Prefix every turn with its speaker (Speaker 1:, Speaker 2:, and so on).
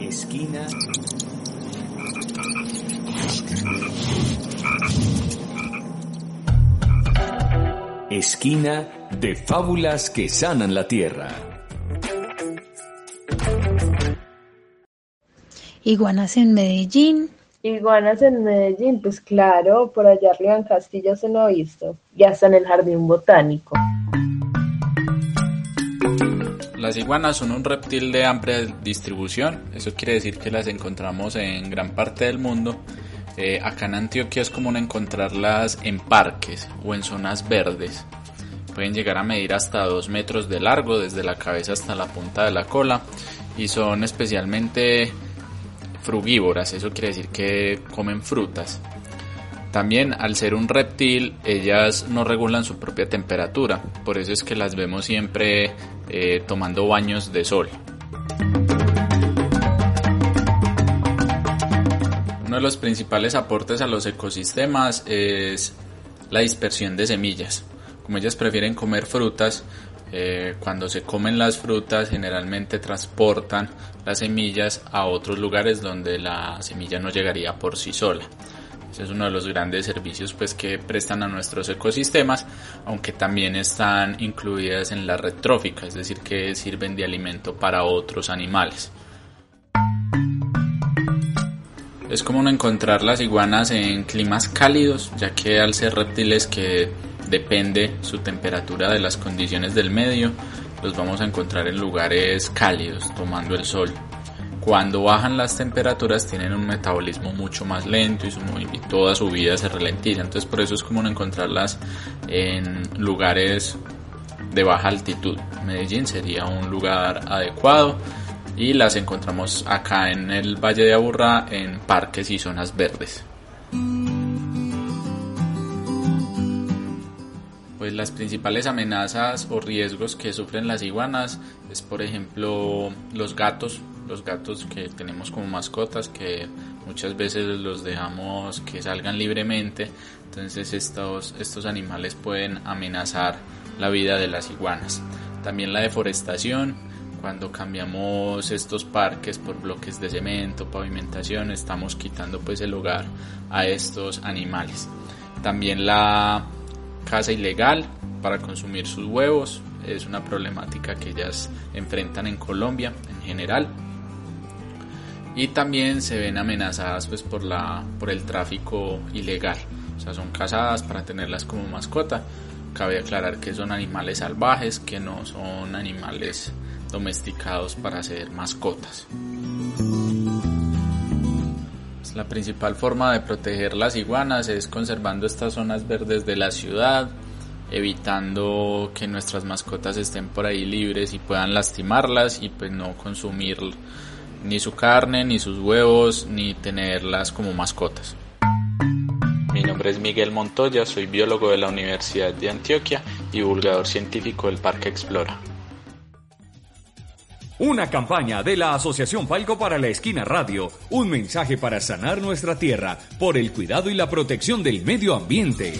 Speaker 1: Esquina. Esquina de fábulas que sanan la tierra.
Speaker 2: Iguanas en Medellín.
Speaker 3: Iguanas en Medellín, pues claro, por allá arriba en Castilla se lo ha visto. Ya está en el jardín botánico.
Speaker 4: Las iguanas son un reptil de amplia distribución, eso quiere decir que las encontramos en gran parte del mundo. Eh, acá en Antioquia es común encontrarlas en parques o en zonas verdes. Pueden llegar a medir hasta 2 metros de largo desde la cabeza hasta la punta de la cola y son especialmente frugívoras, eso quiere decir que comen frutas. También al ser un reptil, ellas no regulan su propia temperatura, por eso es que las vemos siempre eh, tomando baños de sol. Uno de los principales aportes a los ecosistemas es la dispersión de semillas. Como ellas prefieren comer frutas, eh, cuando se comen las frutas generalmente transportan las semillas a otros lugares donde la semilla no llegaría por sí sola. Ese es uno de los grandes servicios pues, que prestan a nuestros ecosistemas, aunque también están incluidas en la red trófica, es decir, que sirven de alimento para otros animales. Es común encontrar las iguanas en climas cálidos, ya que al ser reptiles que depende su temperatura de las condiciones del medio, los vamos a encontrar en lugares cálidos, tomando el sol. Cuando bajan las temperaturas tienen un metabolismo mucho más lento y, toda su vida se ralentiza. Entonces por eso es común encontrarlas en lugares de baja altitud. Medellín sería un lugar adecuado y las encontramos acá en el Valle de Aburrá en parques y zonas verdes. Pues las principales amenazas o riesgos que sufren las iguanas es por ejemplo los gatos, los gatos que tenemos como mascotas que muchas veces los dejamos que salgan libremente, entonces estos, estos animales pueden amenazar la vida de las iguanas. También la deforestación, cuando cambiamos estos parques por bloques de cemento, pavimentación, estamos quitando pues el hogar a estos animales. También la caza ilegal para consumir sus huevos es una problemática que ellas enfrentan en Colombia en general y también se ven amenazadas pues por la por el tráfico ilegal. O sea son cazadas para tenerlas como mascota. Cabe aclarar que son animales salvajes que no son animales domesticados para ser mascotas. La principal forma de proteger las iguanas es conservando estas zonas verdes de la ciudad, evitando que nuestras mascotas estén por ahí libres y puedan lastimarlas y pues no consumir ni su carne, ni sus huevos, ni tenerlas como mascotas. Mi nombre es Miguel Montoya, soy biólogo de la Universidad de Antioquia y divulgador científico del Parque Explora.
Speaker 1: Una campaña de la Asociación Palco para la Esquina Radio. Un mensaje para sanar nuestra tierra por el cuidado y la protección del medio ambiente.